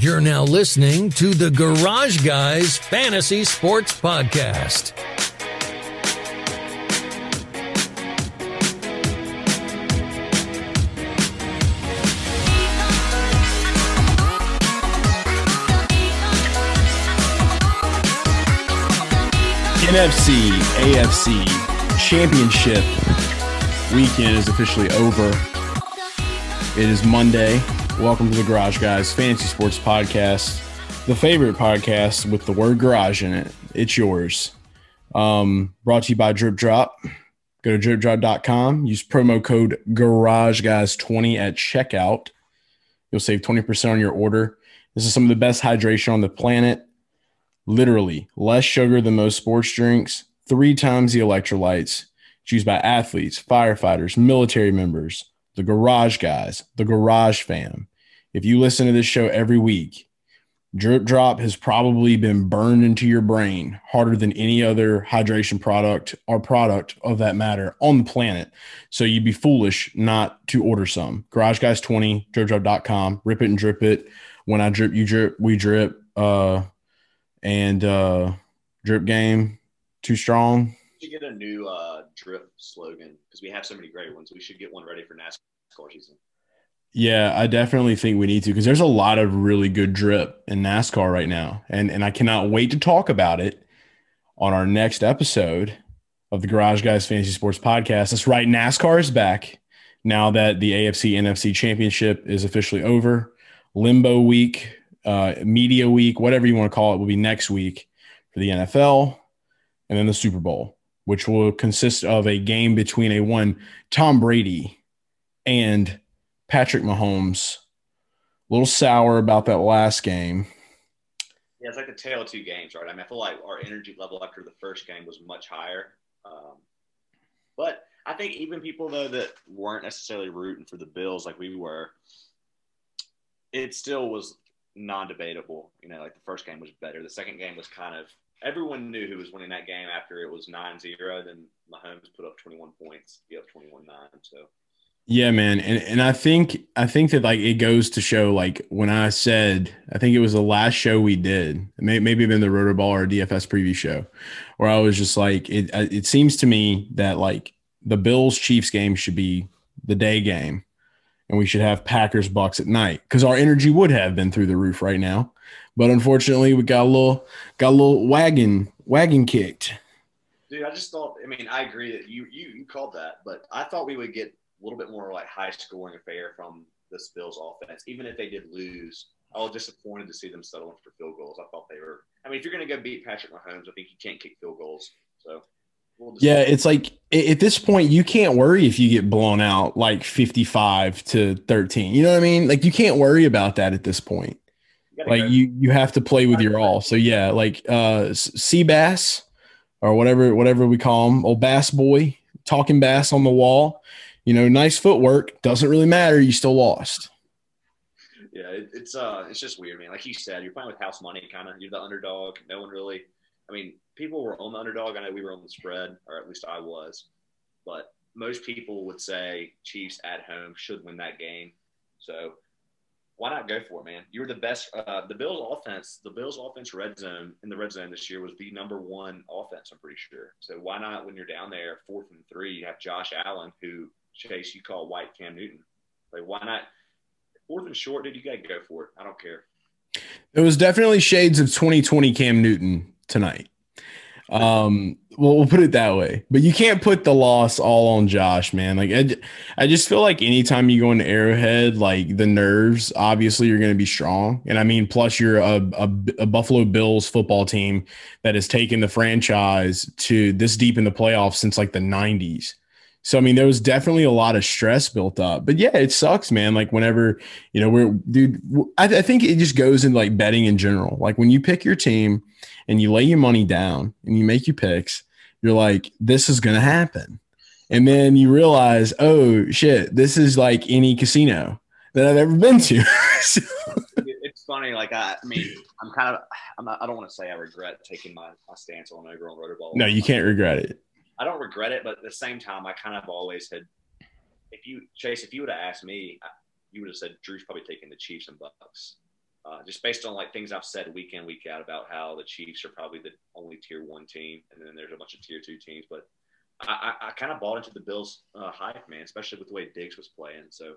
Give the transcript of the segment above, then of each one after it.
You're now listening to the Garage Guys Fantasy Sports Podcast. NFC AFC Championship weekend is officially over. It is Monday. Welcome to the Garage Guys Fantasy Sports Podcast, the favorite podcast with the word garage in it. It's yours. Um, brought to you by Drip Drop. Go to dripdrop.com. Use promo code Garage Guys 20 at checkout. You'll save 20% on your order. This is some of the best hydration on the planet. Literally, less sugar than most sports drinks, three times the electrolytes. It's used by athletes, firefighters, military members, the garage guys, the garage fam. If you listen to this show every week, Drip Drop has probably been burned into your brain harder than any other hydration product or product of that matter on the planet. So you'd be foolish not to order some. Garage Guys 20, dripdrop.com, rip it and drip it. When I drip, you drip, we drip. Uh, and uh, drip game too strong. Should get a new uh, drip slogan because we have so many great ones. We should get one ready for NASCAR season. Yeah, I definitely think we need to because there's a lot of really good drip in NASCAR right now, and and I cannot wait to talk about it on our next episode of the Garage Guys Fantasy Sports Podcast. That's right, NASCAR is back now that the AFC NFC Championship is officially over. Limbo week uh, media week, whatever you want to call it, will be next week for the NFL, and then the Super Bowl, which will consist of a game between a one Tom Brady and Patrick Mahomes. A little sour about that last game. Yeah, it's like the tail two games, right? I mean, I feel like our energy level after the first game was much higher. Um, but I think even people though that weren't necessarily rooting for the Bills like we were, it still was non-debatable. You know, like the first game was better. The second game was kind of everyone knew who was winning that game after it was 9-0. Then Mahomes put up 21 points, be up 21-9. So yeah, man. And and I think I think that like it goes to show like when I said I think it was the last show we did, maybe been the Roto Ball or DFS preview show, where I was just like it it seems to me that like the Bills Chiefs game should be the day game and we should have Packers Bucks at night because our energy would have been through the roof right now. But unfortunately, we got a little got a little wagon wagon kicked. Dude, I just thought. I mean, I agree that you you you called that, but I thought we would get a little bit more like high scoring affair from the Bills offense, even if they did lose. I was disappointed to see them settling for field goals. I thought they were. I mean, if you're going to go beat Patrick Mahomes, I think you can't kick field goals. So yeah, it's like at this point you can't worry if you get blown out like 55 to 13. You know what I mean? Like you can't worry about that at this point. You like go. you you have to play with your all. So yeah, like uh sea bass or whatever whatever we call him, old bass boy, talking bass on the wall. You know, nice footwork, doesn't really matter, you still lost. Yeah, it, it's uh it's just weird, man. Like you said, you're playing with house money kind of. You're the underdog. No one really I mean, people were on the underdog. I know we were on the spread, or at least I was, but most people would say Chiefs at home should win that game. So why not go for it, man? You were the best. Uh, the Bills' offense, the Bills' offense red zone in the red zone this year was the number one offense. I'm pretty sure. So why not, when you're down there, fourth and three, you have Josh Allen, who Chase you call White Cam Newton. Like why not? Fourth and short, dude, you got to go for it. I don't care. It was definitely shades of 2020 Cam Newton tonight. Um, well, we'll put it that way. But you can't put the loss all on Josh, man. Like I, I just feel like anytime you go into Arrowhead, like the nerves, obviously you're going to be strong. And I mean, plus you're a, a, a Buffalo Bills football team that has taken the franchise to this deep in the playoffs since like the 90s. So I mean, there was definitely a lot of stress built up. But yeah, it sucks, man. Like whenever you know, we're dude. I, I think it just goes in like betting in general. Like when you pick your team and you lay your money down and you make your picks, you're like, this is gonna happen. And then you realize, oh shit, this is like any casino that I've ever been to. so. It's funny, like I, I mean, I'm kind of, I'm not, I don't want to say I regret taking my, my stance on over on Rotorball. No, you can't regret it. I don't regret it, but at the same time, I kind of always had. If you Chase, if you would have asked me, you would have said Drew's probably taking the Chiefs and Bucks. uh, just based on like things I've said week in week out about how the Chiefs are probably the only tier one team, and then there's a bunch of tier two teams. But I, I, I kind of bought into the Bills' uh, hype, man, especially with the way Diggs was playing. So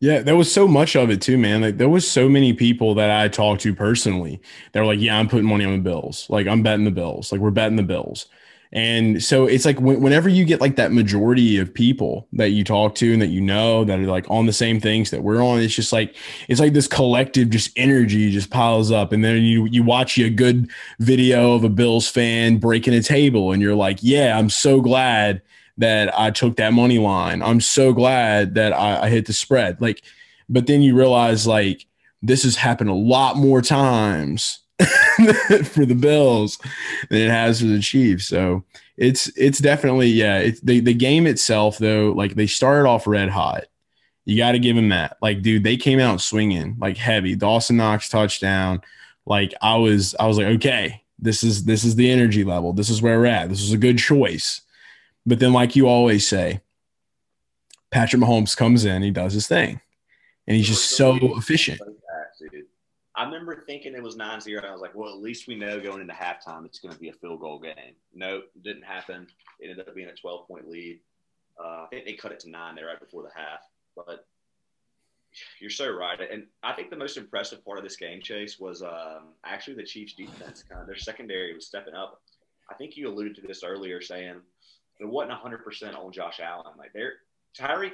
yeah, there was so much of it too, man. Like there was so many people that I talked to personally. They were like, "Yeah, I'm putting money on the Bills. Like I'm betting the Bills. Like we're betting the Bills." And so it's like whenever you get like that majority of people that you talk to and that you know that are like on the same things that we're on, it's just like it's like this collective just energy just piles up. And then you you watch a good video of a Bills fan breaking a table, and you're like, yeah, I'm so glad that I took that money line. I'm so glad that I, I hit the spread. Like, but then you realize like this has happened a lot more times for the Bills than it has for the Chiefs. So it's it's definitely yeah. It's the the game itself though. Like they started off red hot. You got to give them that. Like dude, they came out swinging like heavy. Dawson Knox touchdown. Like I was I was like okay, this is this is the energy level. This is where we're at. This is a good choice. But then like you always say, Patrick Mahomes comes in, he does his thing, and he's just so efficient. I remember thinking it was 9 0. I was like, well, at least we know going into halftime it's going to be a field goal game. No, didn't happen. It ended up being a 12 point lead. Uh, I think they cut it to nine there right before the half. But you're so right. And I think the most impressive part of this game, Chase, was um, actually the Chiefs' defense. Kind of their secondary was stepping up. I think you alluded to this earlier, saying it wasn't 100% on Josh Allen. Like they're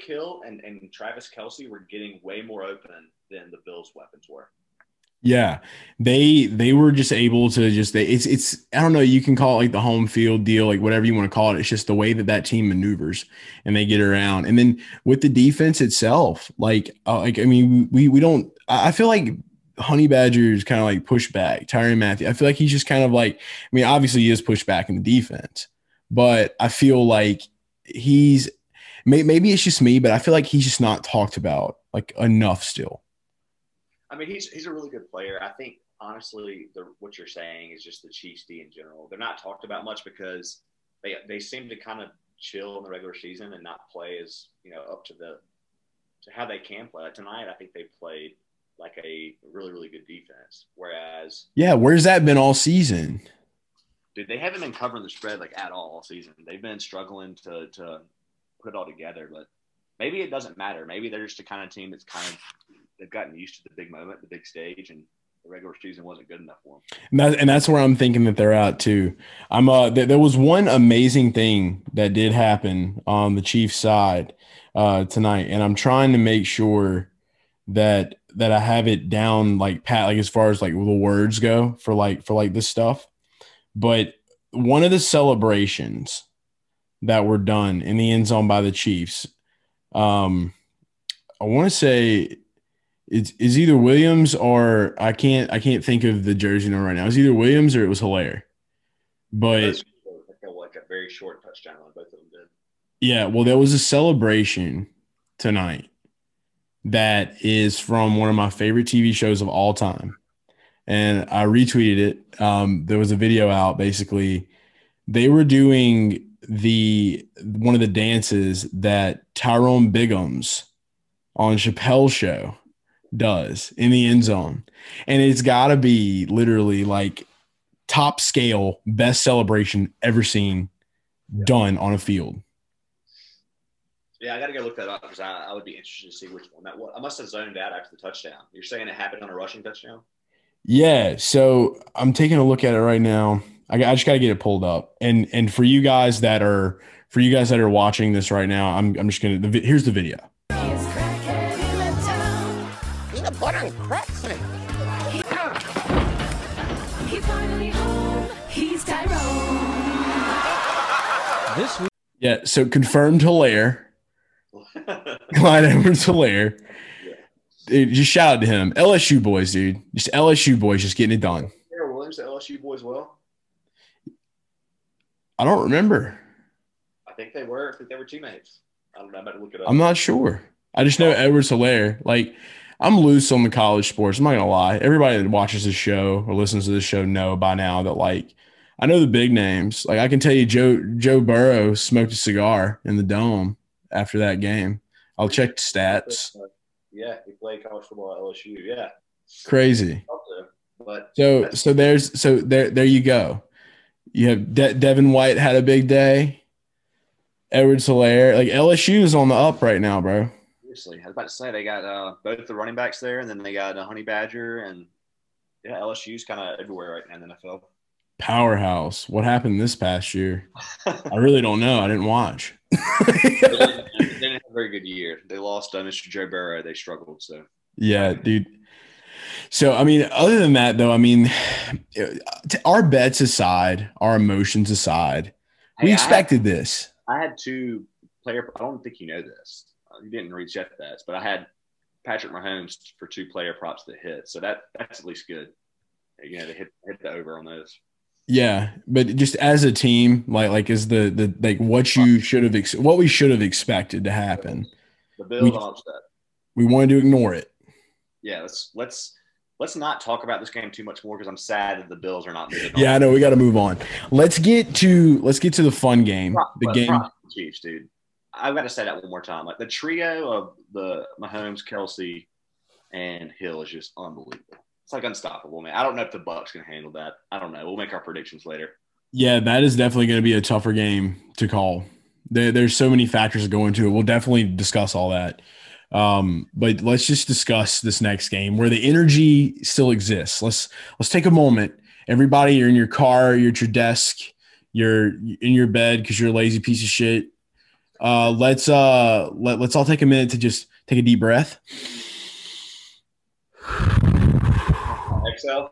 Hill and, and Travis Kelce were getting way more open than the Bills' weapons were. Yeah, they they were just able to just they, it's it's I don't know you can call it like the home field deal like whatever you want to call it. It's just the way that that team maneuvers and they get around. And then with the defense itself, like uh, like I mean we we don't I feel like Honey Badgers kind of like push back Tyrann Mathieu. I feel like he's just kind of like I mean obviously he is pushed back in the defense, but I feel like he's maybe it's just me, but I feel like he's just not talked about like enough still. I mean, he's he's a really good player. I think honestly, the, what you're saying is just the Chiefs D in general. They're not talked about much because they they seem to kind of chill in the regular season and not play as you know up to the to how they can play. Like tonight, I think they played like a really really good defense. Whereas, yeah, where's that been all season? Dude, they haven't been covering the spread like at all all season. They've been struggling to to put it all together, but maybe it doesn't matter. Maybe they're just the kind of team that's kind of they've gotten used to the big moment, the big stage, and the regular season wasn't good enough for them. And, that, and that's where I'm thinking that they're at too. I'm uh, th- there was one amazing thing that did happen on the Chiefs side uh, tonight, and I'm trying to make sure that that I have it down like pat like as far as like the words go for like for like this stuff. But one of the celebrations that were done in the end zone by the Chiefs, um, I want to say it's is either Williams or I can't I can't think of the jersey number right now. It's either Williams or it was Hilaire. But like a very short touchdown on both of them did. Yeah, well, there was a celebration tonight that is from one of my favorite TV shows of all time. And I retweeted it. Um, there was a video out basically. They were doing the one of the dances that Tyrone Biggums on Chappelle's show does in the end zone. And it's got to be literally like top scale, best celebration ever seen yeah. done on a field. Yeah, I got to go look that up because I, I, would be interested to see which one that was. I must have zoned out after the touchdown. You're saying it happened on a rushing touchdown? Yeah. So I'm taking a look at it right now. I, I just got to get it pulled up. And and for you guys that are for you guys that are watching this right now, I'm I'm just gonna. The, here's the video. Put on cracks in finally home. He's Tyrone. This week. Yeah, so confirmed Hilaire. Clyde Edwards Hilaire. Dude, just shout out to him. LSU boys, dude. Just LSU boys just getting it done. Sarah Williams the LSU boys well? I don't remember. I think they were. I think they were teammates. I don't know. I'm about to look it up. I'm not sure. I just know oh. Edwards Hilaire. Like I'm loose on the college sports. I'm not gonna lie. Everybody that watches this show or listens to this show know by now that like I know the big names. Like I can tell you, Joe Joe Burrow smoked a cigar in the dome after that game. I'll check the stats. Yeah, he played college football at LSU. Yeah, crazy. But So so there's so there there you go. You have De- Devin White had a big day. Edwards Hilaire, like LSU is on the up right now, bro. Seriously, I was about to say they got uh, both the running backs there, and then they got a Honey Badger, and yeah, LSU's kind of everywhere right now in the NFL. Powerhouse. What happened this past year? I really don't know. I didn't watch. they, didn't, they didn't have a very good year. They lost uh, Mr. Joe Burrow. They struggled. So Yeah, dude. So, I mean, other than that, though, I mean, our bets aside, our emotions aside, we Hey, I- expected this. I had two player. I don't think you know this. You didn't Jeff bets, but I had Patrick Mahomes for two player props that hit. So that that's at least good. You know, to hit hit the over on those. Yeah, but just as a team, like like is the the like what you should have ex- what we should have expected to happen. The Bills, We-. We wanted to ignore it. Yeah, let's let's let's not talk about this game too much more because I'm sad that the Bills are not. Yeah, I know we got to move on. Let's get to let's get to the fun game. The game. Chiefs, dude. I've got to say that one more time. Like the trio of the Mahomes, Kelce, and Hill is just unbelievable. It's like unstoppable, man. I don't know if the Bucks can handle that. I don't know. We'll make our predictions later. Yeah, that is definitely going to be a tougher game to call. There, there's so many factors that go into it. We'll definitely discuss all that. Um, but let's just discuss this next game where the energy still exists. Let's let's take a moment. Everybody, you're in your car, you're at your desk, you're in your bed because you're a lazy piece of shit. Uh, let's uh let, let's all take a minute to just take a deep breath. Exhale.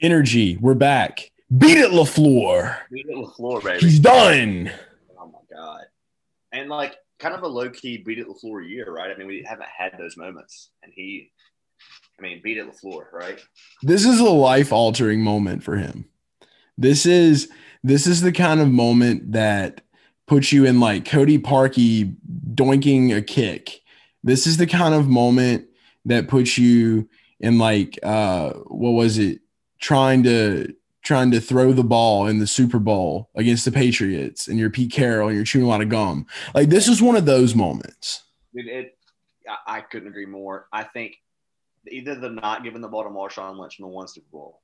Energy, we're back. Beat it, LaFleur. beat it Lafleur, baby. He's done. Oh my god! And like, kind of a low key beat it Lafleur year, right? I mean, we haven't had those moments, and he, I mean, beat it Lafleur, right? this is a life altering moment for him. This is this is the kind of moment that puts you in like Cody Parkey doinking a kick. This is the kind of moment that puts you in like uh what was it trying to trying to throw the ball in the Super Bowl against the Patriots and you're Pete Carroll and you're chewing a lot of gum. Like this is one of those moments. It, I, I couldn't agree more. I think either the not giving the ball to Marshawn Lynch in the one Super Bowl,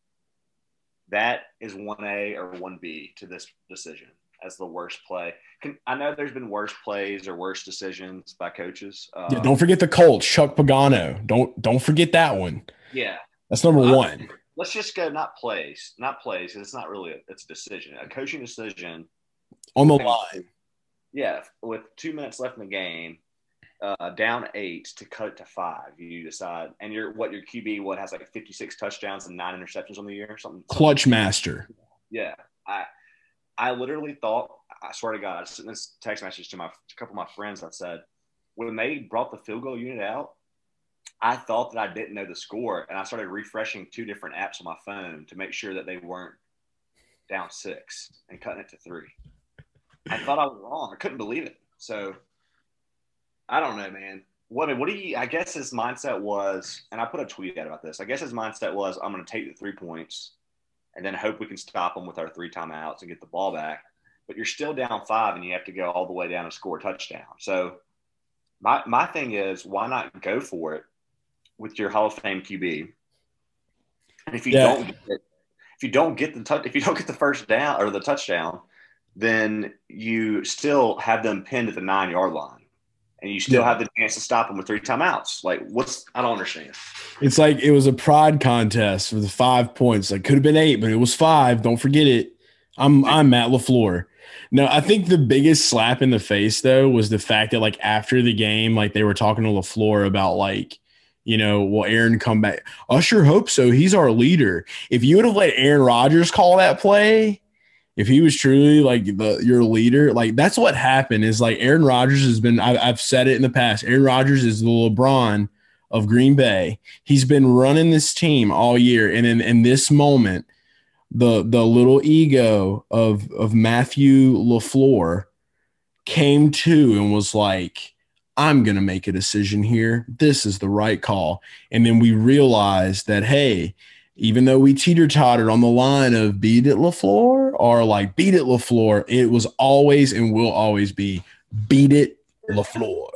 that is one A or one B to this decision as the worst play. Can, I know there's been worse plays or worse decisions by coaches. Uh, Yeah, don't forget the Colts, Chuck Pagano. Don't don't forget that one. yeah. That's number Uh, one. Let's just go not plays, not plays. It's not really a, it's a decision. A coaching decision On the line. Yeah, with two minutes left in the game, uh, down eight to cut it to five, you decide, and your what your QB what has like fifty six touchdowns and nine interceptions on the year, something. Clutch master. Yeah, I I literally thought, I swear to God, I sent this text message to my a couple of my friends I said when they brought the field goal unit out, I thought that I didn't know the score, and I started refreshing two different apps on my phone to make sure that they weren't down six and cutting it to three. I thought I was wrong. I couldn't believe it. So I don't know, man. What what do you? I guess his mindset was, and I put a tweet out about this. I guess his mindset was, I'm going to take the three points, and then hope we can stop them with our three timeouts and get the ball back. But you're still down five, and you have to go all the way down and score a touchdown. So my my thing is, why not go for it with your Hall of Fame QB? And if you Yeah. don't, get it, if you don't get the touch, if you don't get the first down or the touchdown, then you still have them pinned at the nine yard line, and you still Yeah. have the chance to stop them with three timeouts. Like, what's I don't understand. It's like it was a pride contest for the five points. Like could have been eight, but it was five. Don't forget it. I'm I'm Matt LaFleur. No, I think the biggest slap in the face though was the fact that like after the game, like they were talking to LaFleur about like, you know, will Aaron come back? I sure hope so. He's our leader. If you would have let Aaron Rodgers call that play, if he was truly like the your leader, like that's what happened. Is like Aaron Rodgers has been. I, I've said it in the past. Aaron Rodgers is the LeBron of Green Bay. He's been running this team all year, and in, in this moment, the the little ego of of Matthew Lafleur came to and was like, "I'm gonna make a decision here. This is the right call." And then we realized that hey, even though we teeter tottered on the line of beat it Lafleur or like beat it Lafleur, it was always and will always be beat it Lafleur.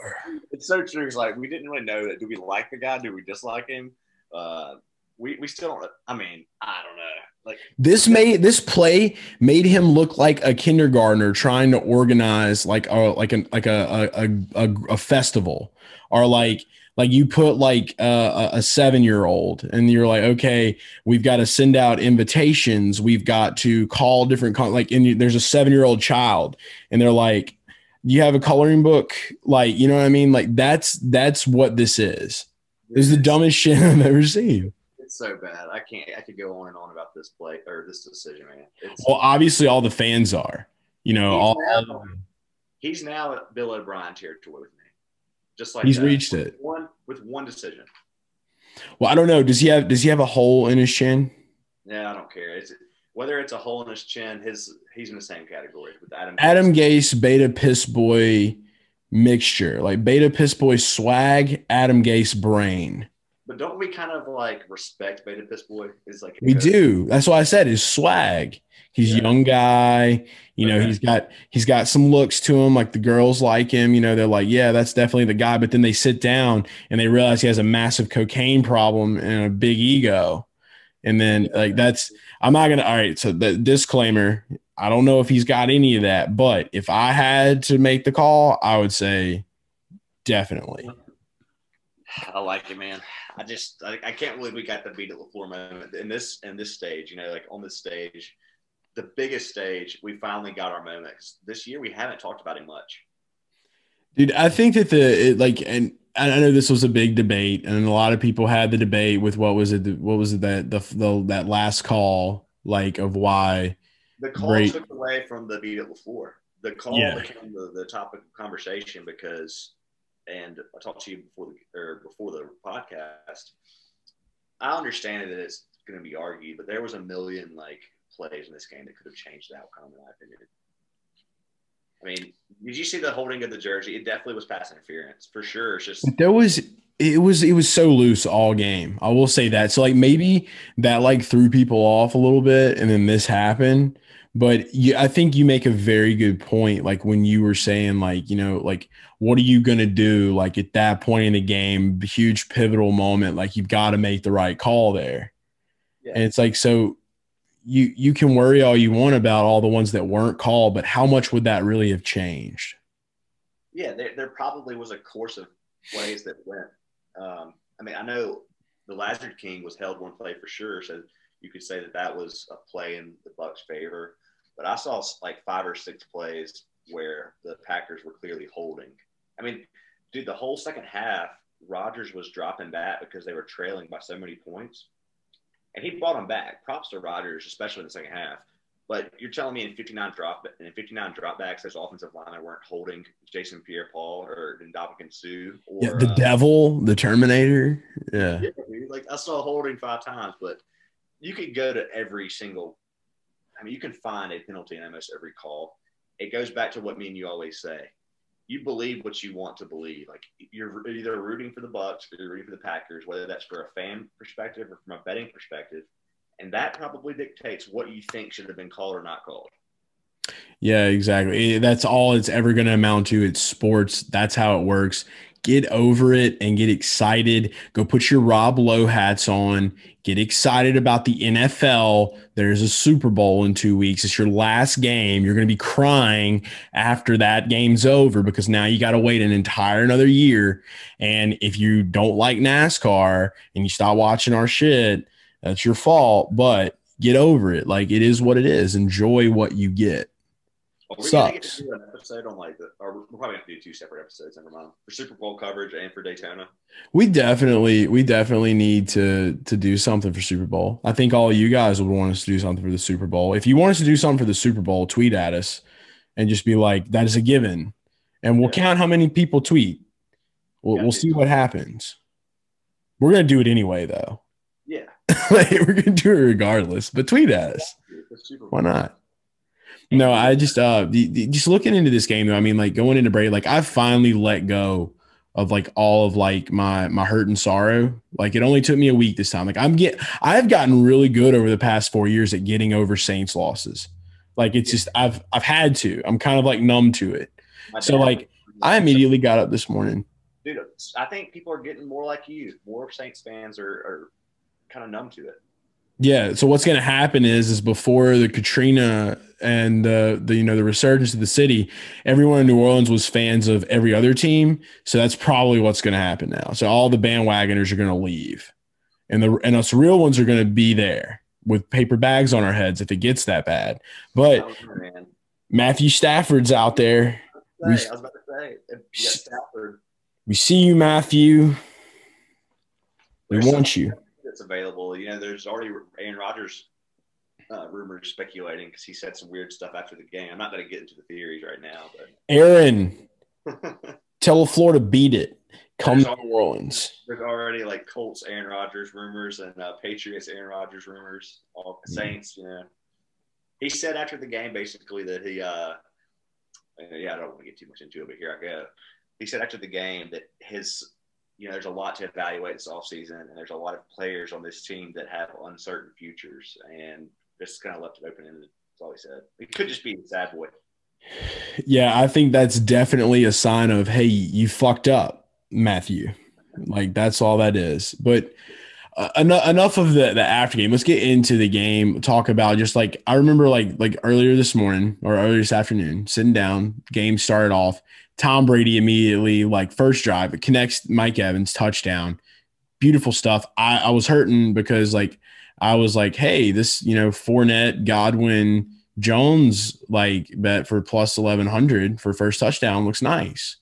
It's so true. It's like we didn't really know that. Do we like the guy? Do we dislike him? Uh, we we still don't. I mean, I don't know. Like This made this play made him look like a kindergartner trying to organize like a like an like a a, a, a, a festival or like like you put like a, a seven year old and you're like okay we've got to send out invitations we've got to call different con- like and you, there's a seven year old child and they're like you have a coloring book like you know what i mean like that's that's what this is this is the dumbest shit i've ever seen it's so bad. I can't. I could go on and on about this play or this decision, man. It's, well obviously all the fans are you know He's all now- he's now at Bill O'Brien territory with me. Just like He's that. reached it. One with one decision. well i don't know does he have does he have a hole in his chin Yeah, I don't care. It's whether it's a hole in his chin. His he's in the same category with Adam. Adam Gase, beta piss boy mixture, like beta piss boy swag, Adam Gase brain. But don't we kind of like respect Beta Piss Boy? Is like We do. That's why I said his swag. He's a Yeah. young guy. You know, Okay. he's got he's got some looks to him. Like the girls like him. You know, they're like, yeah, that's definitely the guy. But then they sit down and they realize he has a massive cocaine problem and a big ego. And then like that's I'm not gonna all right. So the disclaimer, I don't know if he's got any of that, but if I had to make the call, I would say definitely. I like it, man. I just I, I can't believe we got the beat at Lafleur moment in this in this stage. You know, like on this stage, the biggest stage, we finally got our moment. 'Cause This year, we haven't talked about him much. Dude, I think that the it, like, and I know this was a big debate, and a lot of people had the debate with what was it? What was it that the, the that last call like of why? The call Great. took away from the beat at Lafleur. The call Yeah. became the, the topic of conversation because, and I talked to you before the or before the podcast. I understand that it's going to be argued, but there was a million like plays in this game that could have changed the outcome, in my opinion. I mean, did you see the holding of the jersey? It definitely was pass interference for sure. It's just There was it was it was so loose all game. I will say that. So like maybe that like threw people off a little bit, and then this happened. But you, I think you make a very good point. Like when you were saying, like you know, like what are you gonna do? Like at that point in the game, huge pivotal moment. Like you've got to make the right call there. Yeah. And it's like so you you can worry all you want about all the ones that weren't called, but how much would that really have changed? yeah, there, there probably was a course of plays that went. Um, I mean, I know the Lazard King was held one play for sure, so you could say that that was a play in the Bucks' favor. But I saw like five or six plays where the Packers were clearly holding. I mean, dude, the whole second half, Rodgers was dropping back because they were trailing by so many points, and he brought them back. Props to Rodgers, especially in the second half. But you're telling me in 59 drop in 59 dropbacks, those offensive linemen weren't holding Jason Pierre-Paul or Ndamukong or Yeah, the uh, devil, the Terminator. Yeah. yeah. Like I saw holding five times, but you could go to every single. I mean, you can find a penalty in almost every call. It goes back to what me and you always say. You believe what you want to believe. Like you're either rooting for the Bucks or you're rooting for the Packers, whether that's for a fan perspective or from a betting perspective, and that probably dictates what you think should have been called or not called. Yeah, exactly. That's all it's ever going to amount to. It's sports. That's how it works. Get over it and get excited. Go put your Rob Lowe hats on. Get excited about the NFL. There's a Super Bowl in two weeks. It's your last game. You're going to be crying after that game's over because now you got to wait an entire another year. And if you don't like NASCAR and you stop watching our shit, that's your fault. But get over it. Like it is what it is. Enjoy what you get. Are we gonna get Sucks. to do an episode on like the? Or we're probably gonna do two separate episodes. Never mind for Super Bowl coverage and for Daytona. We definitely, we definitely need to to do something for Super Bowl. I think all of you guys would want us to do something for the Super Bowl. If you want us to do something for the Super Bowl, tweet at us and just be like, "That is a given," and we'll Yeah. count how many people tweet. We'll, Yeah, we'll see what happens. We're gonna do it anyway, though. Yeah, like, we're gonna do it regardless. But tweet at us. the Super Bowl. Why not? No, I just uh just looking into this game though. I mean, like going into break, like I finally let go of like all of like my my hurt and sorrow. Like it only took me a week this time. Like I'm get I've gotten really good over the past four years at getting over Saints losses. Like it's just I've I've had to. I'm kind of like numb to it. So like I immediately got up this morning. dude, I think people are getting more like you. More Saints fans are, are kind of numb to it. Yeah. So what's going to happen is, is before the Katrina and the, the you know the resurgence of the city, everyone in New Orleans was fans of every other team. So that's probably what's going to happen now. So all the bandwagoners are going to leave, and the and us real ones are going to be there with paper bags on our heads if it gets that bad. But oh, Matthew Stafford's out there. I was about to say, Stafford. We see you, Matthew. We There's want you that's available. You know, there's already Aaron Rodgers uh, rumors speculating because he said some weird stuff after the game. I'm not going to get into the theories right now, but Aaron, tell Florida beat it. Come to New Orleans. There's already like Colts Aaron Rodgers rumors and uh, Patriots Aaron Rodgers rumors. All mm-hmm. Saints, you know. He said after the game basically that he, uh, yeah, I don't want to get too much into it, but here I go. He said after the game that his you know, there's a lot to evaluate this offseason, and there's a lot of players on this team that have uncertain futures, and just kind of left it open ended. That's all he said. It could just be a sad boy. Yeah, I think that's definitely a sign of, hey, you fucked up, Matthew. Like that's all that is. But uh, enough, enough of the the after game. Let's get into the game. Talk about just like I remember like like earlier this morning or earlier this afternoon, sitting down. Game started off. Tom Brady immediately, like first drive, it connects Mike Evans, touchdown. Beautiful stuff. I, I was hurting because like I was like, hey, this, you know, Fournette, Godwin, Jones, like bet for plus 1100 for first touchdown looks nice.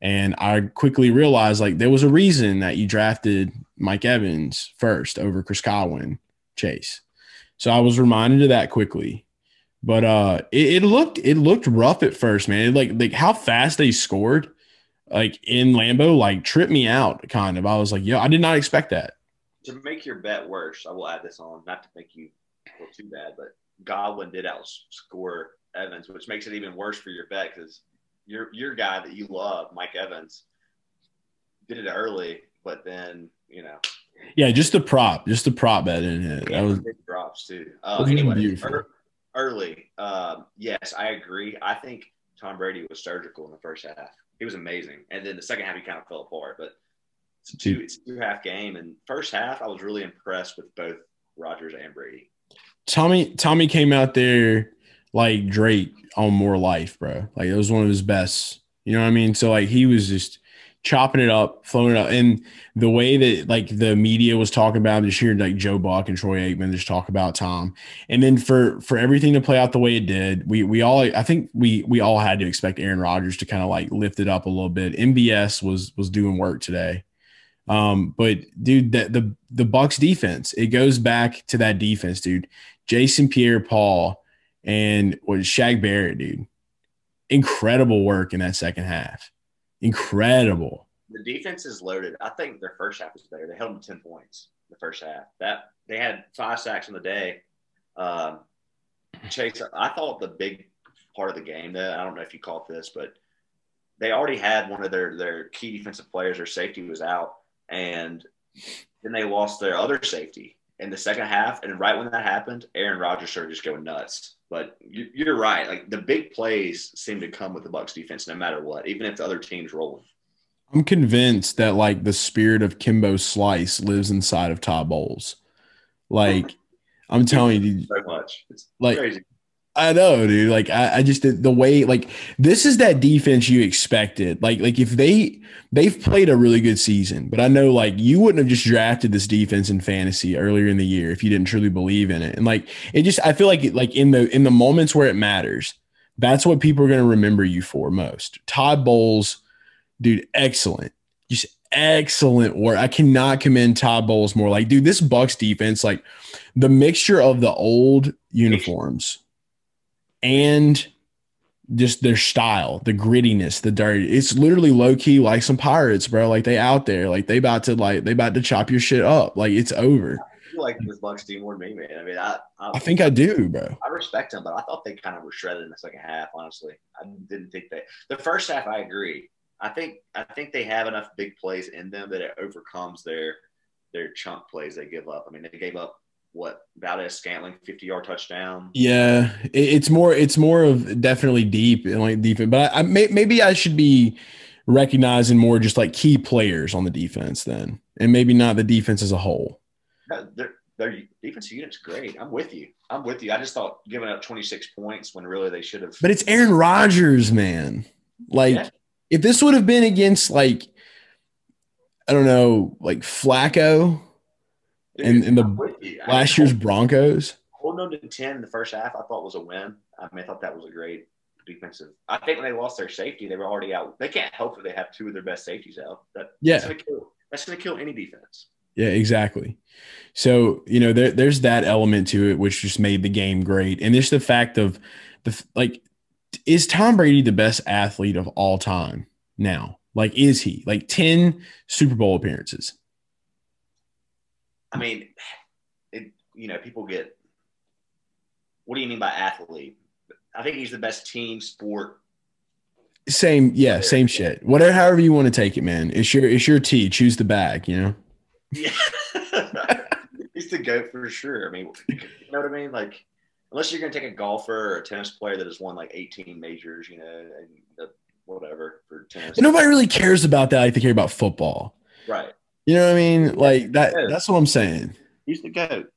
And I quickly realized like there was a reason that you drafted Mike Evans first over Chris Godwin Chase. So I was reminded of that quickly. But uh, it, it, looked it looked rough at first, man. like like how fast they scored, like in Lambeau, like tripped me out. Kind of, I was like, yo, I did not expect that. To make your bet worse, I will add this on, not to make you feel too bad, but Godwin did outscore Evans, which makes it even worse for your bet because your your guy that you love, Mike Evans, did it early, but then you know. Yeah, just the prop, just the prop bet in it. That was big drops too. Uh, anyway, beautiful early, um, yes, I agree. I think Tom Brady was surgical in the first half. He was amazing, and then the second half he kind of fell apart. But it's a two, it's a two half game, and first half I was really impressed with both Rodgers and Brady. Tommy Tommy came out there like Drake on More Life, bro. Like it was one of his best. You know what I mean? So like he was just chopping it up, flowing it up. And the way that like the media was talking about just hearing like Joe Buck and Troy Aikman just talk about Tom. And then for for everything to play out the way it did, we we all I think we we all had to expect Aaron Rodgers to kind of like lift it up a little bit. MVS was was doing work today. Um, but dude, that the the Bucks defense, it goes back to that defense, dude. Jason Pierre Paul and was Shaq Barrett, dude. Incredible work in that second half incredible. The defense is loaded. I think their first half was better. They held them ten points the first half. That they had five sacks in the day. Um, Chase, I thought the big part of the game that I don't know if you caught this, but they already had one of their their key defensive players. Their safety was out, and then they lost their other safety in the second half. And right when that happened, Aaron Rodgers started just going nuts. But you, are right. Like the big plays seem to come with the Bucks defense, no matter what, even if the other team's rolling. I'm convinced that like the spirit of Kimbo Slice lives inside of Todd Bowles. Like I'm telling you, so much. It's like crazy. I know, dude. Like I, I just the way like this is that defense you expected. Like like if they they've played a really good season, but I know like you wouldn't have just drafted this defense in fantasy earlier in the year if you didn't truly believe in it. And like it just I feel like like in the in the moments where it matters, that's what people are going to remember you for most. Todd Bowles, dude, excellent. Just excellent work. I cannot commend Todd Bowles more. Like, dude, this Bucks defense, like the mixture of the old uniforms and just their style, the grittiness, the dirt. It's literally low key like some pirates, bro. Like they out there, like they about to like they about to chop your shit up. Like it's over. I feel like this Bucks team more than me, man. I mean, I, I, I think I do, bro. I respect them, but I thought they kind of were shredded in the second half. Honestly, I didn't think they. The first half, I agree. I think I think they have enough big plays in them that it overcomes their their chunk plays they give up. I mean, they gave up what Valdes-Scantling 50 yard touchdown. Yeah, it's more it's more of definitely deep and like defense, but I, I may, maybe I should be recognizing more just like key players on the defense then, and maybe not the defense as a whole. their, their defensive unit's great. I'm with you. I'm with you. I just thought giving up 26 points when really they should have. But it's Aaron Rodgers, man. Like, yeah. if this would have been against like, I don't know, like Flacco and, and the last year's Broncos. Holding them to 10 in the first half, I thought was a win. I mean, I thought that was a great defensive. I think when they lost their safety, they were already out. They can't help if they have two of their best safeties out. That, yeah. That's going to kill any defense. Yeah, exactly. So, you know, there, there's that element to it, which just made the game great. And just the fact of the, like, is Tom Brady the best athlete of all time now? Like, is he like 10 Super Bowl appearances? I mean, it, you know, people get, what do you mean by athlete? I think he's the best team sport. Same, yeah, same shit. Whatever, however you want to take it, man. It's your, it's your tea. Choose the bag, you know? Yeah. he's the goat for sure. I mean, you know what I mean? Like, unless you're going to take a golfer or a tennis player that has won like 18 majors, you know, and the, whatever for tennis. nobody really cares about that. I think care about football. Right. You know what I mean? Like that. That's what I'm saying. He's the goat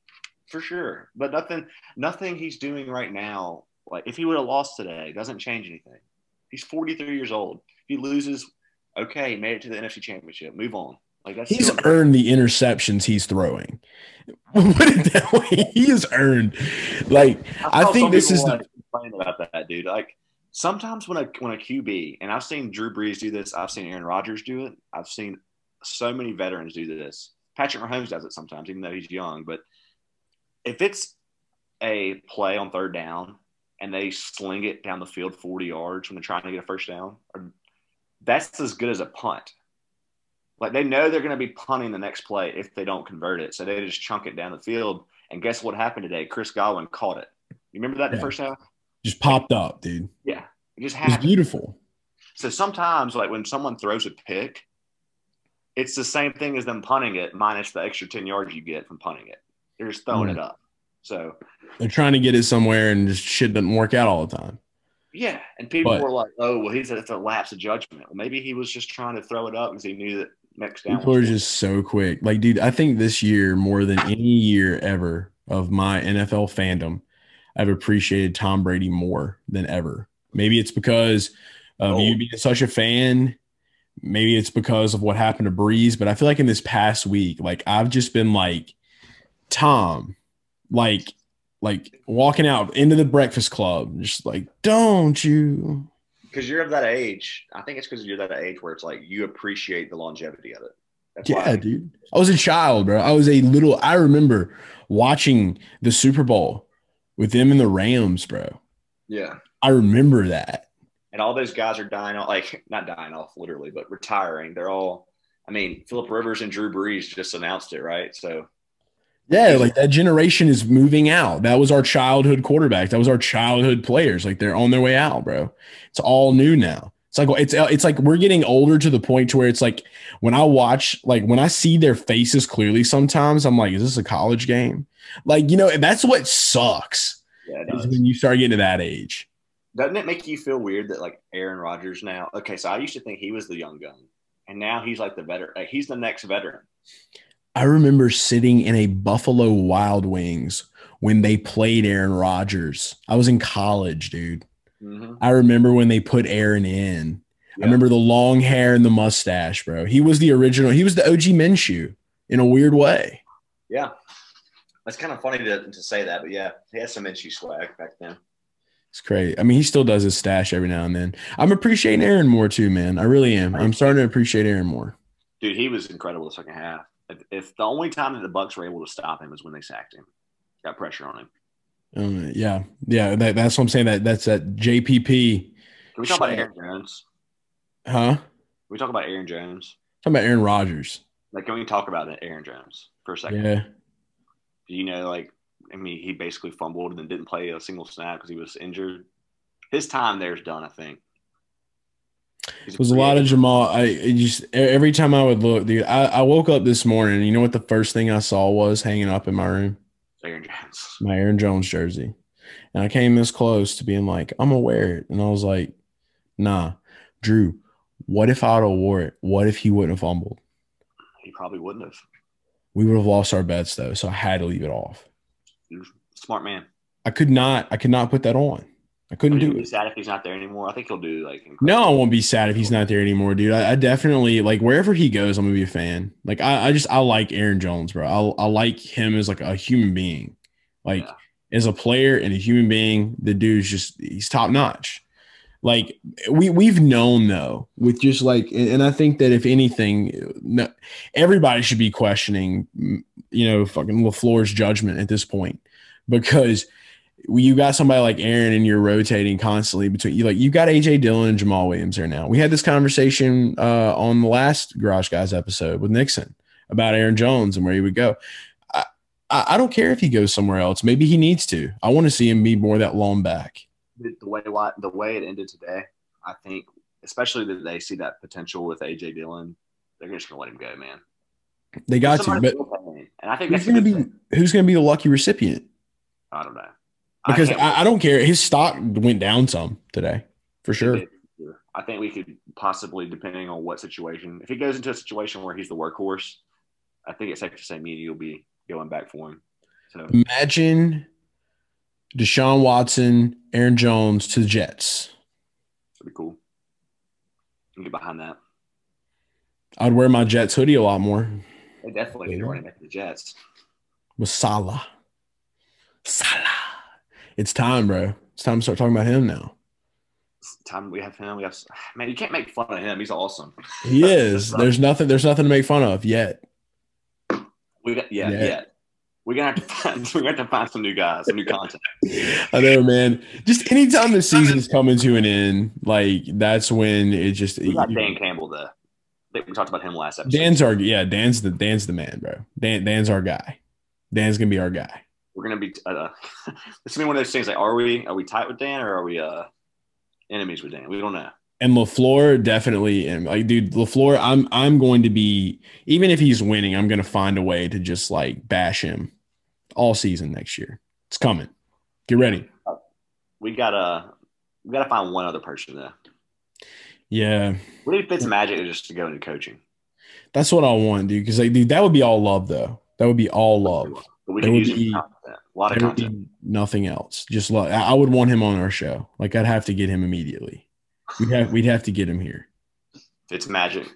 for sure. But nothing, nothing he's doing right now. Like if he would have lost today, doesn't change anything. He's 43 years old. If he loses, okay, made it to the NFC Championship. Move on. Like that's he's earned the interceptions he's throwing. Put it that way. He has earned. Like I, I think this is the complain about that, dude. Like sometimes when a when a QB, and I've seen Drew Brees do this, I've seen Aaron Rodgers do it, I've seen so many veterans do this. Patrick Mahomes does it sometimes, even though he's young. But if it's a play on third down and they sling it down the field 40 yards when they're trying to get a first down, that's as good as a punt. Like they know they're going to be punting the next play if they don't convert it. So they just chunk it down the field. And guess what happened today? Chris Godwin caught it. You remember that yeah. the first half? Just popped up, dude. Yeah. It just happened. It was beautiful. So sometimes, like when someone throws a pick, it's the same thing as them punting it minus the extra 10 yards you get from punting it. They're just throwing mm. it up. So they're trying to get it somewhere and just shit doesn't work out all the time. Yeah. And people but, were like, oh, well, he's it's a lapse of judgment. Well, maybe he was just trying to throw it up because he knew that next down. People are just so quick. Like, dude, I think this year more than any year ever of my NFL fandom, I've appreciated Tom Brady more than ever. Maybe it's because of oh. you being such a fan. Maybe it's because of what happened to Brees, but I feel like in this past week, like I've just been like, Tom, like, like walking out into the breakfast club, just like, don't you? because you're of that age. I think it's because you're that age where it's like you appreciate the longevity of it. That's yeah, dude. I was a child, bro. I was a little. I remember watching the Super Bowl with them and the Rams, bro. Yeah, I remember that. And all those guys are dying off, like not dying off literally, but retiring. They're all. I mean, Philip Rivers and Drew Brees just announced it, right? So yeah, like that generation is moving out. That was our childhood quarterback. That was our childhood players. Like they're on their way out, bro. It's all new now. It's like it's it's like we're getting older to the point to where it's like when I watch like when I see their faces clearly sometimes I'm like is this a college game? Like, you know, that's what sucks. Yeah, is when you start getting to that age. Doesn't it make you feel weird that like Aaron Rodgers now? Okay, so I used to think he was the young gun, and now he's like the veteran. Like, he's the next veteran. I remember sitting in a Buffalo Wild Wings when they played Aaron Rodgers. I was in college, dude. Mm-hmm. I remember when they put Aaron in. Yeah. I remember the long hair and the mustache, bro. He was the original. He was the OG Minshew in a weird way. Yeah. that's kind of funny to, to say that, but yeah, he had some Minshew swag back then. It's great. I mean, he still does his stash every now and then. I'm appreciating Aaron more too, man. I really am. I'm starting to appreciate Aaron more. Dude, he was incredible the second half. If, if, the only time that the Bucks were able to stop him was when they sacked him, got pressure on him. Um, yeah, yeah, that, that's what I'm saying. That that's that JPP. Can we talk about Aaron Jones? Huh? Can we talk about Aaron Jones? Talk about Aaron Rodgers. Like, can we talk about Aaron Jones for a second? Yeah. Do you know, like, I mean, he basically fumbled and then didn't play a single snap because he was injured. His time there's done, I think. It was a lot of Jamaal. I just every time I would look, dude. I, I woke up this morning. You know what the first thing I saw was hanging up in my room? Aaron Jones. My Aaron Jones jersey, and I came this close to being like, I'm gonna wear it, and I was like, Nah, Drew. What if I'd have wore it? What if he wouldn't have fumbled? He probably wouldn't have. We would have lost our bets though, so I had to leave it off. Smart man. I could not. I could not put that on. I couldn't do Be it. sad if he's not there anymore. I think he'll do like. No, I won't be sad if he's not there anymore, dude. I, I definitely like wherever he goes, I'm gonna be a fan. Like I, I just I like Aaron Jones, bro. I, I like him as like a human being, like Yeah. as a player and a human being. The dude's just he's top notch. Like we we've known though with just like, and I think that if anything, everybody should be questioning, you know, fucking LaFleur's judgment at this point because you got somebody like Aaron and you're rotating constantly between you like you got AJ Dillon and Jamaal Williams there now. We had this conversation uh, on the last Garage Guys episode with Nixon about Aaron Jones and where he would go. I I don't care if he goes somewhere else. Maybe he needs to. I want to see him be more that long back. The way the way it ended today, I think, especially that they see that potential with AJ Dillon, they're just gonna let him go, man. They got to, but will and I think who's going to be thing. who's to be the lucky recipient? I don't know Because can't I, I don't care. His stock went down some today, for sure. I think we could possibly, depending on what situation, if he goes into a situation where he's the workhorse, I think it's safe to say me and you'll be going back for him. So Imagine Deshaun Watson, Aaron Jones to the Jets. be cool. Can get behind that. I'd wear my Jets hoodie a lot more They definitely need to running back to the Jets. with Salah. Salah. It's time, bro. It's time to start talking about him now. It's time we have him. We have man. You can't make fun of him. He's awesome. He is. There's nothing. There's nothing to make fun of yet. We got yeah, Yeah. yeah. We're gonna have to find. We're gonna have to find some new guys, some new content. I know, man. Just anytime the season's coming to an end, like that's when it just. We got Dan Campbell though. We talked about him last episode. Dan's our yeah. Dan's the Dan's the man, bro. Dan Dan's our guy. Dan's gonna be our guy. We're gonna be. Uh, it's gonna be one of those things. Like, are we are we tight with Dan or are we uh enemies with Dan? We don't know. And LaFleur definitely, and like, dude, LaFleur, I'm I'm going to be even if he's winning, I'm going to find a way to just like bash him all season next year. It's coming. Get ready. We gotta we gotta find one other person though. Yeah, What if Fitz Magic just to go into coaching? that's what I want, dude. Because like, dude, that would be all love, though. That would be all love. But we There can would use be- content. a lot of content. nothing else. Just love. I I would want him on our show. Like I'd have to get him immediately. We'd have we'd have to get him here. Fitz Magic.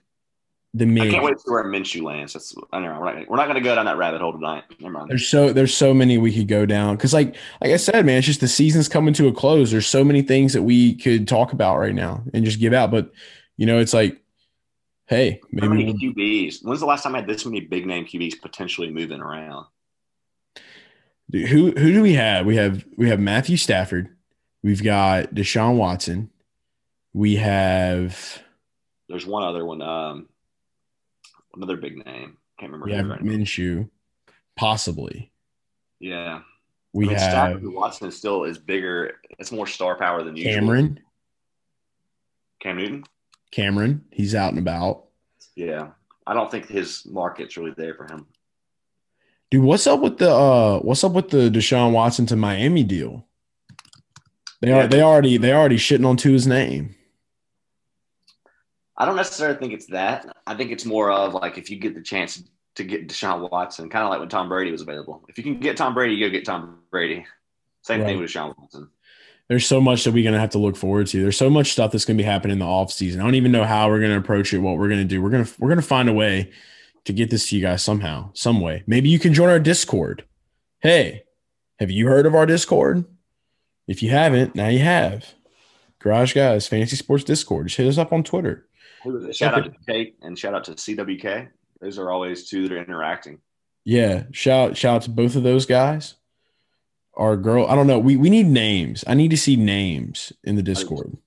The I can't wait to see where Minshew lands. That's I don't know. We're not, we're not gonna go down that rabbit hole tonight. Never mind. There's so there's so many we could go down because like like I said, man, it's just the season's coming to a close. There's so many things that we could talk about right now and just give out, but you know, it's like, hey, How maybe many we'll- QBs? When's the last time I had this many big name QBs potentially moving around? Dude, who who do we have? We have we have Matthew Stafford, we've got Deshaun Watson, we have There's one other one. Um, another big name. Can't remember. have right. Minshew, possibly. Yeah. We I mean, have Stafford Watson still is bigger. It's more star power than usual. Cameron. Cam Newton. Cameron, he's out and about. Yeah. I don't think his market's really there for him. Dude, what's up with the uh what's up with the Deshaun Watson to Miami deal? They are Yeah. they already they already shitting on Tua's name. I don't necessarily think it's that. I think it's more of like if you get the chance to get Deshaun Watson, kind of like when Tom Brady was available. If you can get Tom Brady, you go get Tom Brady. Same Right. thing with Deshaun Watson. There's so much that we're gonna have to look forward to. There's so much stuff that's gonna be happening in the off season. I don't even know how we're gonna approach it, what we're gonna do. We're gonna we're gonna find a way to get this to you guys somehow, some way. Maybe you can join our Discord. Hey, have you heard of our Discord? If you haven't, now you have. Garage Guys, Fantasy Sports Discord. Just hit us up on Twitter. Shout out to Kate and shout out to CWK. Those are always two that are interacting. Yeah, shout shout out to both of those guys. Our girl, I don't know. We we need names. I need to see names in the Discord.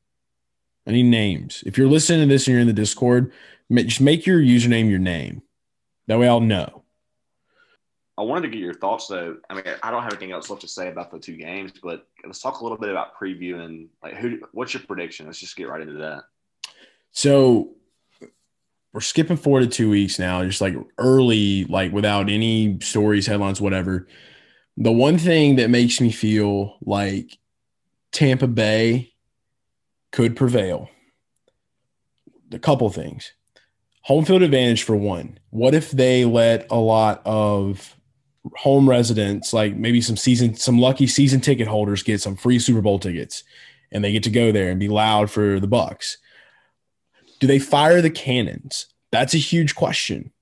I need names. If you're listening to this and you're in the Discord, just make your username your name. That way I'll know. I wanted to get your thoughts though. I mean, I don't have anything else left to say about the two games, but let's talk a little bit about previewing. Like, who? What's your prediction? Let's just get right into that. So we're skipping forward to two weeks now, just like early, like without any stories, headlines, whatever. The one thing that makes me feel like Tampa Bay could prevail, a couple things. home field advantage for one. What if they let a lot of home residents, like maybe some season, some lucky season ticket holders, get some free Super Bowl tickets, and they get to go there and be loud for the Bucks? Do they fire the cannons? That's a huge question.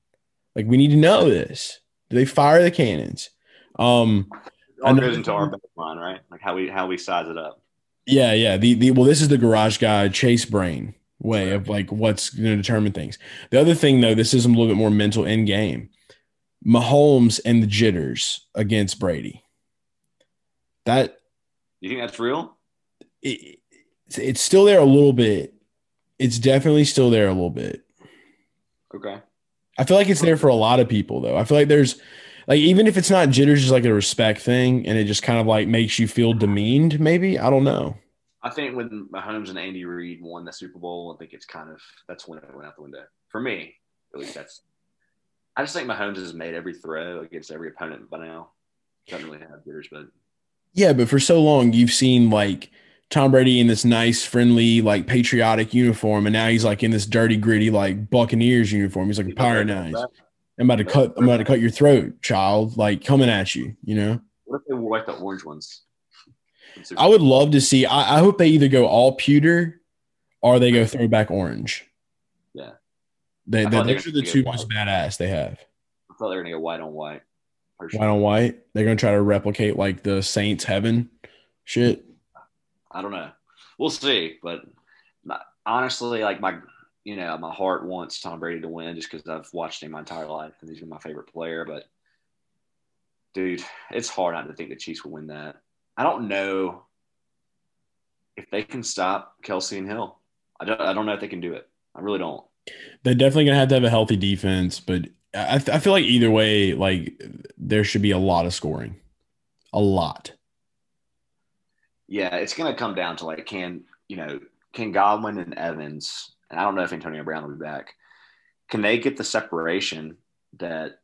Like we need to know this. Do they fire the cannons? Um, it all goes into our baseline, right? Like how we how we size it up. Yeah, yeah. The the well, this is the garage guy chase brain way of like what's going to determine things. The other thing though, this is a little bit more mental in game. Mahomes and the jitters against Brady. That you think that's real? It, it's still there a little bit. It's definitely still there a little bit. Okay. I feel like it's there for a lot of people though. I feel like there's like even if it's not jitters, just like a respect thing, and it just kind of like makes you feel demeaned. Maybe I don't know. I think when Mahomes and Andy Reid won the Super Bowl, I think it's kind of that's when it went out the window for me. At least that's. I just think Mahomes has made every throw against every opponent by now. Doesn't really have jitters, but yeah, but for so long you've seen like Tom Brady in this nice, friendly, like patriotic uniform, and now he's like in this dirty, gritty, like Buccaneers uniform. He's like a pirate now. I'm about to cut. I'm about to cut your throat, child. Like coming at you. You know. What if they were like the orange ones? I would love to see. I, I, hope they either go all pewter, or they go throwback orange. Yeah. They, they those are the two most badass they have. I thought they were gonna go white on white. White on white. They're gonna try to replicate like the Saints heaven shit. I don't know. We'll see, but honestly, like my you know, my heart wants Tom Brady to win just because I've watched him my entire life and he's been my favorite player. But dude, it's hard not to think the Chiefs will win that. I don't know if they can stop Kelce and Hill. I don't, I don't know if they can do it. I really don't. They're definitely gonna have to have a healthy defense, but I, I feel like either way, like there should be a lot of scoring, a lot. Yeah, it's gonna come down to like can you know can Godwin and Evans and I don't know if Antonio Brown will be back. Can they get the separation that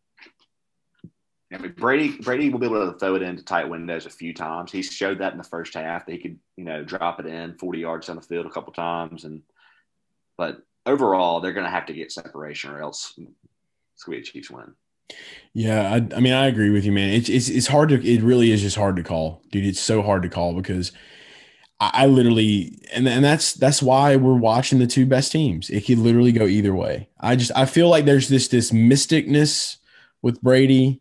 I mean, Brady Brady will be able to throw it into tight windows a few times. He showed that in the first half that he could, you know, drop it in 40 yards down the field a couple times. And but overall, they're going to have to get separation, or else it's going to be a Chiefs win. Yeah, I, I mean, I agree with you, man. It's, it's it's hard to. It really is just hard to call, dude. It's so hard to call because I, literally, and and that's that's why we're watching the two best teams. It could literally go either way. I just I feel like there's this this mysticness with Brady,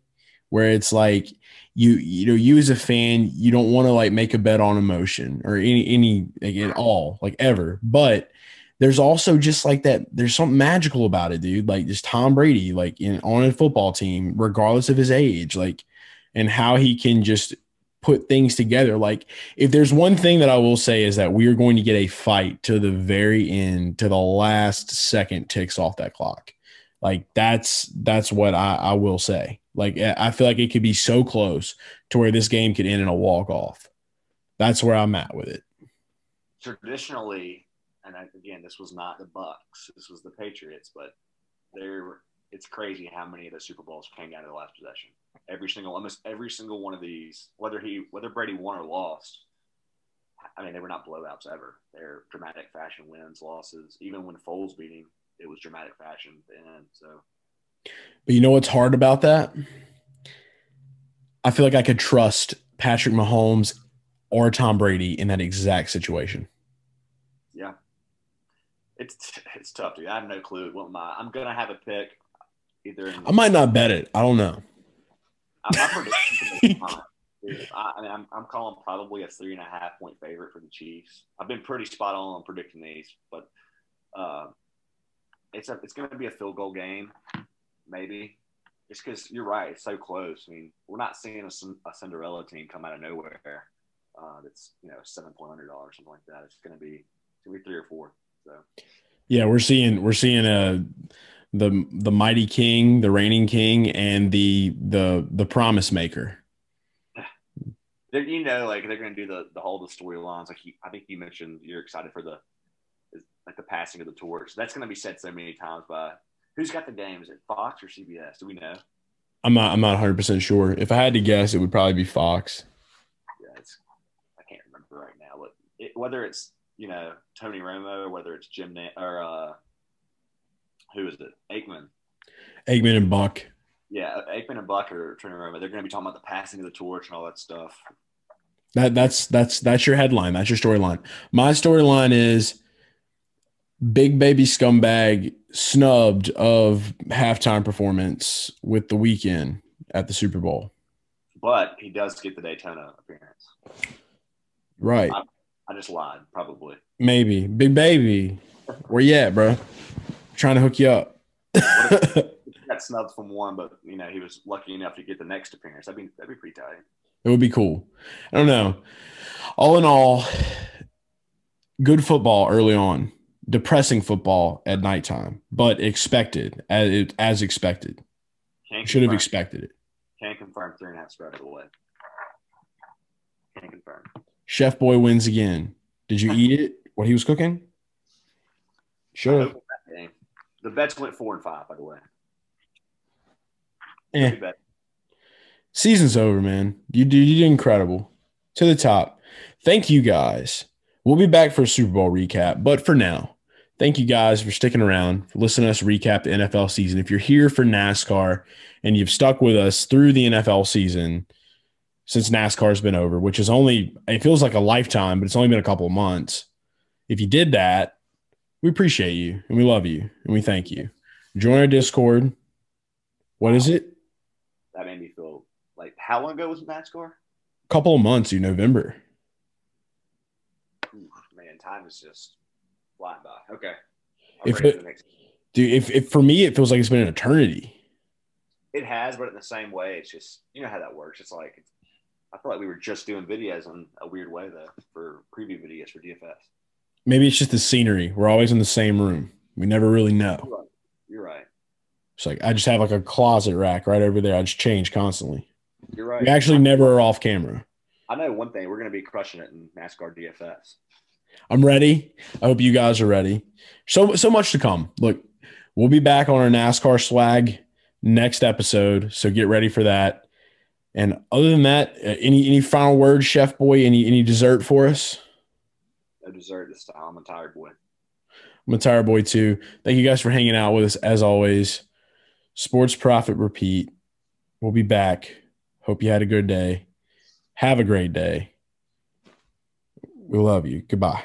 where it's like you you know you as a fan you don't want to like make a bet on emotion or any any like, at all like ever, but there's also just like that there's something magical about it dude like just tom brady like in on a football team regardless of his age like and how he can just put things together. Like, if there's one thing that I will say is that we are going to get a fight to the very end, to the last second ticks off that clock. Like that's that's what I, I will say. Like I feel like it could be so close to where this game could end in a walk off. That's where I'm at with it. Traditionally, and again, this was not the Bucks. This was the Patriots, but they're it's crazy how many of the Super Bowls came down to the last possession. Every single, almost every single one of these, whether he, whether Brady won or lost, I mean, they were not blowouts ever. They're dramatic fashion wins, losses. Even when Foles beat him, it was dramatic fashion at. So, but you know what's hard about that? I feel like I could trust Patrick Mahomes or Tom Brady in that exact situation. It's it's tough, dude. I have no clue what my I'm gonna have a pick either. In, I might not bet it. I don't know. I'm predicting. I, I mean, I'm, I'm calling probably a three and a half point favorite for the Chiefs. I've been pretty spot on on predicting these, but uh, it's a, it's going to be a field goal game, maybe. Just because you're right, it's so close. I mean, we're not seeing a, a Cinderella team come out of nowhere. Uh, that's you know seven point underdog or something like that. It's going to be it's going to be three or four. So yeah, we're seeing we're seeing a the the mighty king, the reigning king, and the the the promise maker. They're, You know, like they're going to do the the whole the storylines. Like you, I think you mentioned, you're excited for the like the passing of the torch. That's going to be said so many times by who's got the game? Is it Fox or CBS? Do we know? I'm not. I'm not 100 percent sure. If I had to guess, it would probably be Fox. Yeah, it's. I can't remember right now, but it, whether it's you know Tony Romo whether it's Jim Na- or uh, who is it? Aikman. Aikman and Buck. Yeah, Aikman and Buck are trying to remember. They're going to be talking about the passing of the torch and all that stuff. That that's that's that's your headline. That's your storyline. My storyline is Big Baby Scumbag snubbed of halftime performance with the Weeknd at the Super Bowl. But he does get the Daytona appearance. Right. I, I just lied, probably. Maybe. Big Baby. Where you at, bro? trying to hook you up. Got snubbed from one, but you know he was lucky enough to get the next appearance. That'd be that'd be pretty tight. It would be cool. I don't know. All in all, good football early on, depressing football at nighttime, but expected as as expected. Can't Should have expected it. Can't confirm three and a half spread of the way. Can't confirm. Chef Boy wins again. Did you eat it? What he was cooking? Should have. That game. The bets went four and five, by the way. Eh. Season's over, man. You did you did incredible. To the top. Thank you guys. We'll be back for a Super Bowl recap, but for now, thank you guys for sticking around, for listening to us recap the NFL season. If you're here for NASCAR and you've stuck with us through the NFL season since NASCAR's been over, which is only it feels like a lifetime, but it's only been a couple of months. If you did that, we appreciate you and we love you and we thank you. Join our Discord. What is it? That made me feel like how long ago was NASCAR? A couple of months in November. Ooh, Man, time is just flying by. Okay. If it- next- Dude, if, if for me it feels like it's been an eternity. it has, but in the same way, it's just you know how that works. It's like I feel like we were just doing videos in a weird way though for preview videos for DFS. Maybe it's just the scenery. We're always in the same room. We never really know. You're right. You're right. It's like I just have like a closet rack right over there. I just change constantly. You're right. We actually never are off camera. I know one thing. We're going to be crushing it in NASCAR DFS. I'm ready. I hope you guys are ready. So so much to come. Look, we'll be back on our NASCAR swag next episode. So get ready for that. And other than that, uh, any any final words, Chef Boy? Any any dessert for us? No dessert this time. I'm a tired boy. I'm a tired boy too. Thank you guys for hanging out with us as always. Sports Profit Repeat. We'll be back. Hope you had a good day. Have a great day. We love you. Goodbye.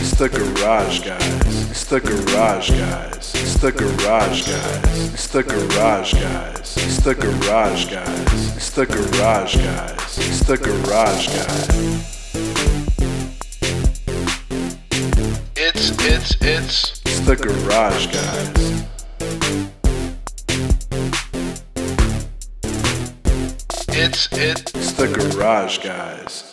It's the garage guys. It's the garage guys. It's the garage guys. It's the garage guys. It's the garage guys. It's the garage guys. It's the garage guys. It's, it's, it's. It's the garage guys. It's, it. It's the garage guys.